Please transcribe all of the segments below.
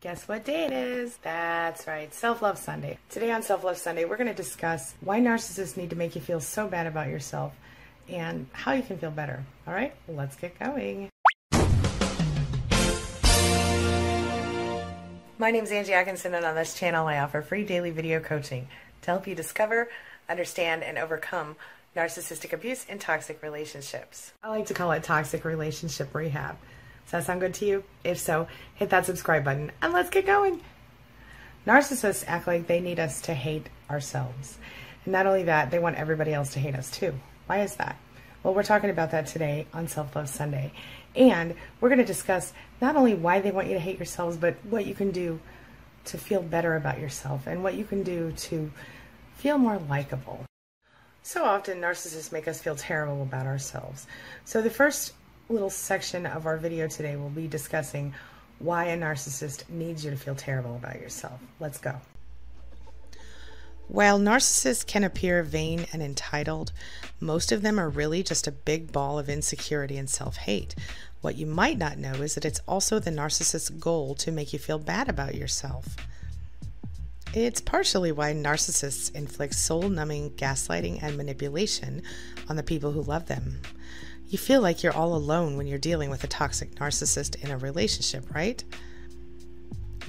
Guess what day it is? That's right, Self Love Sunday. Today on Self Love Sunday, we're going to discuss why narcissists need to make you feel so bad about yourself and how you can feel better. All right, let's get going. My name is Angie Atkinson, and on this channel, I offer free daily video coaching to help you discover, understand, and overcome narcissistic abuse in toxic relationships. I like to call it toxic relationship rehab. Does that sound good to you? If so, hit that subscribe button and let's get going. Narcissists act like they need us to hate ourselves. And not only that, they want everybody else to hate us too. Why is that? Well, we're talking about that today on Self Love Sunday. And we're going to discuss not only why they want you to hate yourselves, but what you can do to feel better about yourself and what you can do to feel more likable. So often, narcissists make us feel terrible about ourselves. So, the first little section of our video today we'll be discussing why a narcissist needs you to feel terrible about yourself. Let's go. While narcissists can appear vain and entitled, most of them are really just a big ball of insecurity and self hate. What you might not know is that it's also the narcissist's goal to make you feel bad about yourself. It's partially why narcissists inflict soul numbing gaslighting and manipulation on the people who love them. You feel like you're all alone when you're dealing with a toxic narcissist in a relationship, right?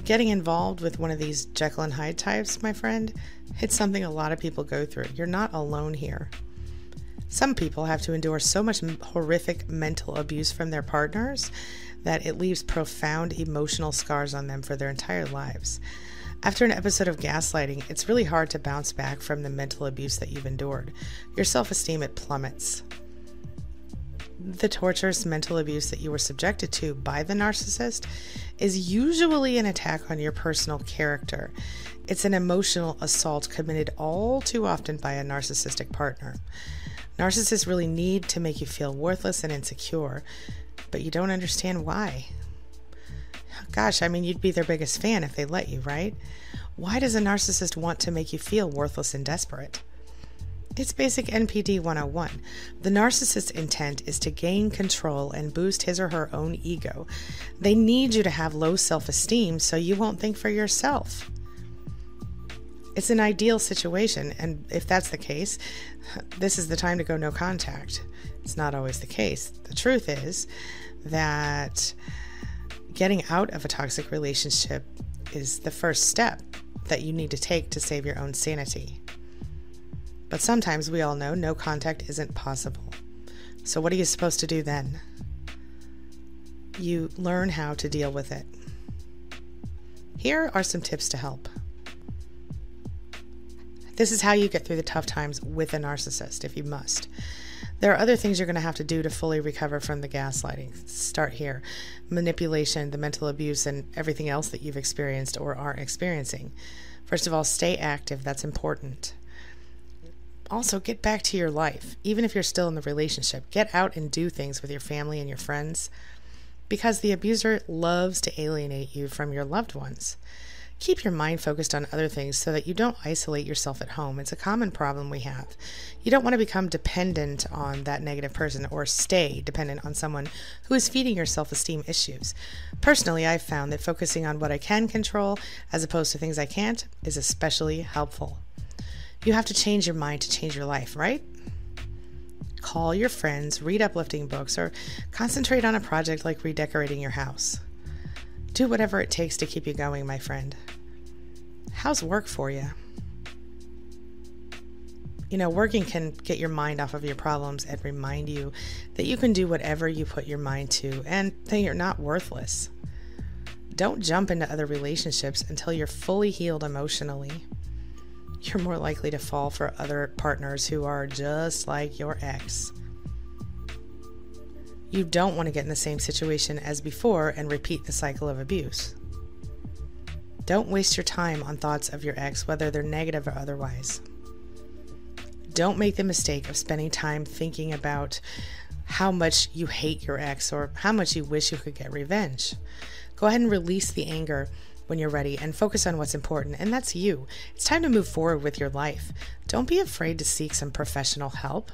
Getting involved with one of these Jekyll and Hyde types, my friend, it's something a lot of people go through. You're not alone here. Some people have to endure so much horrific mental abuse from their partners that it leaves profound emotional scars on them for their entire lives. After an episode of gaslighting, it's really hard to bounce back from the mental abuse that you've endured. Your self esteem it plummets the torturous mental abuse that you were subjected to by the narcissist is usually an attack on your personal character. It's an emotional assault committed all too often by a narcissistic partner. Narcissists really need to make you feel worthless and insecure, but you don't understand why. Gosh, I mean, you'd be their biggest fan if they let you, right? Why does a narcissist want to make you feel worthless and desperate? It's basic NPD 101. The narcissist's intent is to gain control and boost his or her own ego. They need you to have low self esteem so you won't think for yourself. It's an ideal situation, and if that's the case, this is the time to go no contact. It's not always the case. The truth is that getting out of a toxic relationship is the first step that you need to take to save your own sanity. But sometimes we all know no contact isn't possible. So, what are you supposed to do then? You learn how to deal with it. Here are some tips to help. This is how you get through the tough times with a narcissist, if you must. There are other things you're going to have to do to fully recover from the gaslighting. Start here manipulation, the mental abuse, and everything else that you've experienced or are experiencing. First of all, stay active. That's important also get back to your life, even if you're still in the relationship. Get out and do things with your family and your friends because the abuser loves to alienate you from your loved ones. Keep your mind focused on other things so that you don't isolate yourself at home. It's a common problem we have. You don't want to become dependent on that negative person or stay dependent on someone who is feeding your self esteem issues. Personally, I've found that focusing on what I can control as opposed to things I can't is especially helpful. You have to change your mind to change your life, right? Call your friends, read uplifting books, or concentrate on a project like redecorating your house. Do whatever it takes to keep you going, my friend. How's work for you? You know, working can get your mind off of your problems and remind you that you can do whatever you put your mind to and that you're not worthless. Don't jump into other relationships until you're fully healed emotionally you're more likely to fall for other partners who are just like your ex. You don't want to get in the same situation as before and repeat the cycle of abuse. Don't waste your time on thoughts of your ex, whether they're negative or otherwise. Don't make the mistake of spending time thinking about how much you hate your ex or how much you wish you could get revenge. Go ahead and release the anger when you're ready and focus on what's important, and that's you. It's time to move forward with your life. Don't be afraid to seek some professional help.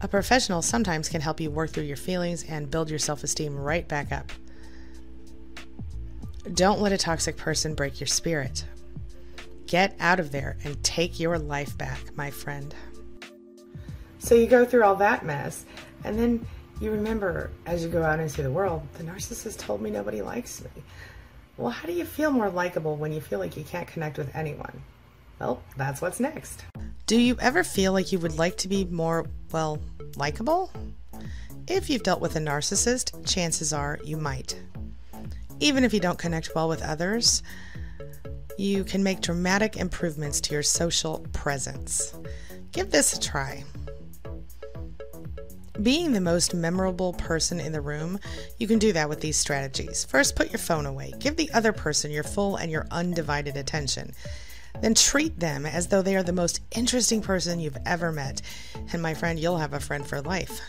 A professional sometimes can help you work through your feelings and build your self esteem right back up. Don't let a toxic person break your spirit. Get out of there and take your life back, my friend. So you go through all that mess, and then you remember as you go out into the world, the narcissist told me nobody likes me. Well, how do you feel more likable when you feel like you can't connect with anyone? Well, that's what's next. Do you ever feel like you would like to be more, well, likable? If you've dealt with a narcissist, chances are you might. Even if you don't connect well with others, you can make dramatic improvements to your social presence. Give this a try. Being the most memorable person in the room, you can do that with these strategies. First, put your phone away. Give the other person your full and your undivided attention. Then treat them as though they are the most interesting person you've ever met. And my friend, you'll have a friend for life.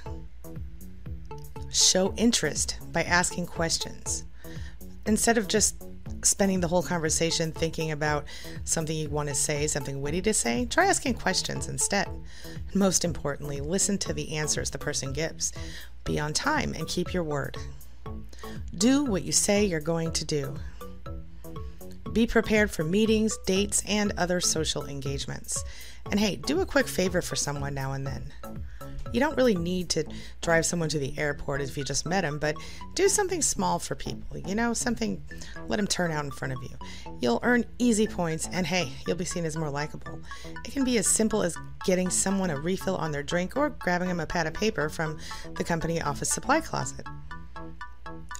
Show interest by asking questions. Instead of just spending the whole conversation thinking about something you want to say, something witty to say, try asking questions instead. Most importantly, listen to the answers the person gives. Be on time and keep your word. Do what you say you're going to do. Be prepared for meetings, dates, and other social engagements. And hey, do a quick favor for someone now and then. You don't really need to drive someone to the airport if you just met them, but do something small for people. You know, something, let them turn out in front of you. You'll earn easy points, and hey, you'll be seen as more likable. It can be as simple as getting someone a refill on their drink or grabbing them a pad of paper from the company office supply closet.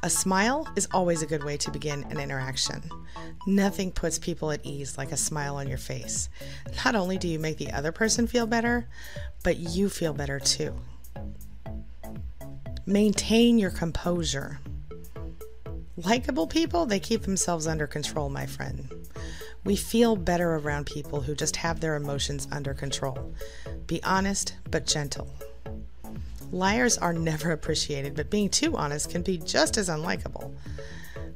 A smile is always a good way to begin an interaction. Nothing puts people at ease like a smile on your face. Not only do you make the other person feel better, but you feel better too. Maintain your composure. Likeable people, they keep themselves under control, my friend. We feel better around people who just have their emotions under control. Be honest, but gentle. Liars are never appreciated, but being too honest can be just as unlikable.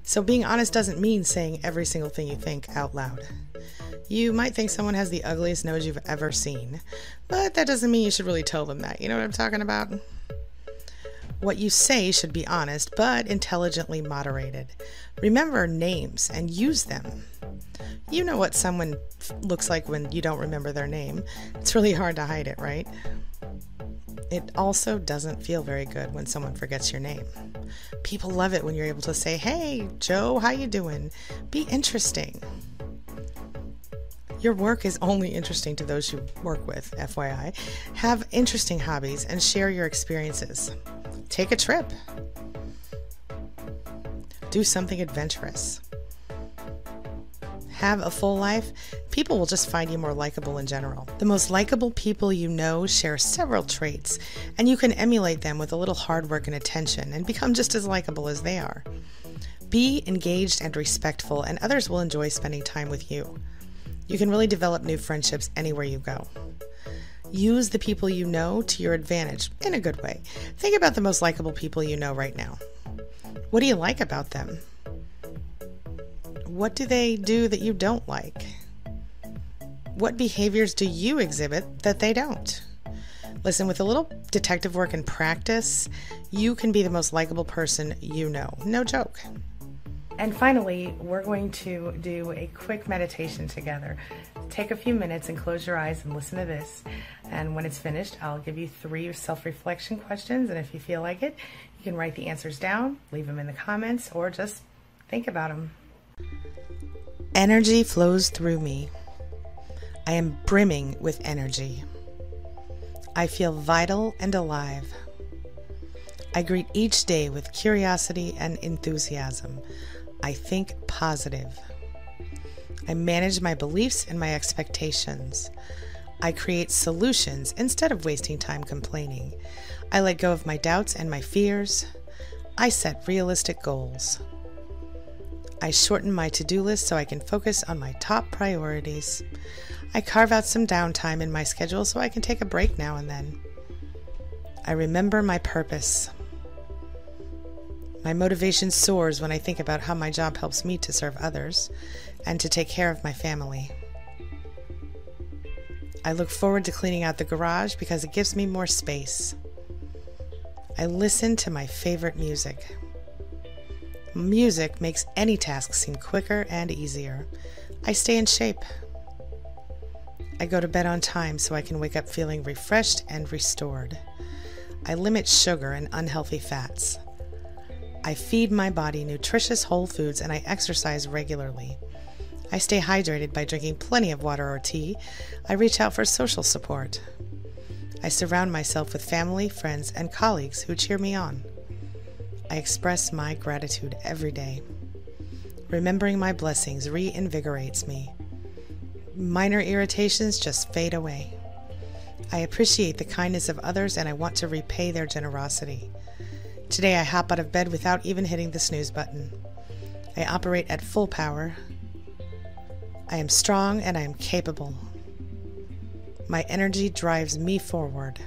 So, being honest doesn't mean saying every single thing you think out loud. You might think someone has the ugliest nose you've ever seen, but that doesn't mean you should really tell them that. You know what I'm talking about? What you say should be honest, but intelligently moderated. Remember names and use them. You know what someone looks like when you don't remember their name. It's really hard to hide it, right? It also doesn't feel very good when someone forgets your name. People love it when you're able to say, "Hey, Joe, how you doing?" Be interesting. Your work is only interesting to those you work with, FYI. Have interesting hobbies and share your experiences. Take a trip. Do something adventurous have a full life, people will just find you more likable in general. The most likable people you know share several traits, and you can emulate them with a little hard work and attention and become just as likable as they are. Be engaged and respectful, and others will enjoy spending time with you. You can really develop new friendships anywhere you go. Use the people you know to your advantage in a good way. Think about the most likable people you know right now. What do you like about them? What do they do that you don't like? What behaviors do you exhibit that they don't? Listen, with a little detective work and practice, you can be the most likable person you know. No joke. And finally, we're going to do a quick meditation together. Take a few minutes and close your eyes and listen to this. And when it's finished, I'll give you three self reflection questions. And if you feel like it, you can write the answers down, leave them in the comments, or just think about them. Energy flows through me. I am brimming with energy. I feel vital and alive. I greet each day with curiosity and enthusiasm. I think positive. I manage my beliefs and my expectations. I create solutions instead of wasting time complaining. I let go of my doubts and my fears. I set realistic goals. I shorten my to do list so I can focus on my top priorities. I carve out some downtime in my schedule so I can take a break now and then. I remember my purpose. My motivation soars when I think about how my job helps me to serve others and to take care of my family. I look forward to cleaning out the garage because it gives me more space. I listen to my favorite music. Music makes any task seem quicker and easier. I stay in shape. I go to bed on time so I can wake up feeling refreshed and restored. I limit sugar and unhealthy fats. I feed my body nutritious whole foods and I exercise regularly. I stay hydrated by drinking plenty of water or tea. I reach out for social support. I surround myself with family, friends, and colleagues who cheer me on. I express my gratitude every day. Remembering my blessings reinvigorates me. Minor irritations just fade away. I appreciate the kindness of others and I want to repay their generosity. Today I hop out of bed without even hitting the snooze button. I operate at full power. I am strong and I am capable. My energy drives me forward.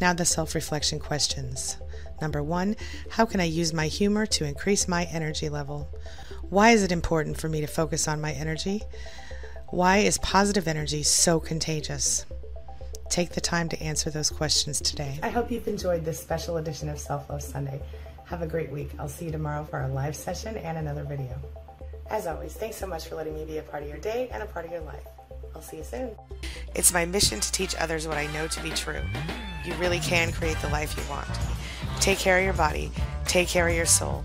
Now, the self reflection questions. Number one, how can I use my humor to increase my energy level? Why is it important for me to focus on my energy? Why is positive energy so contagious? Take the time to answer those questions today. I hope you've enjoyed this special edition of Self Love Sunday. Have a great week. I'll see you tomorrow for our live session and another video. As always, thanks so much for letting me be a part of your day and a part of your life. I'll see you soon. It's my mission to teach others what I know to be true. You really can create the life you want. Take care of your body, take care of your soul,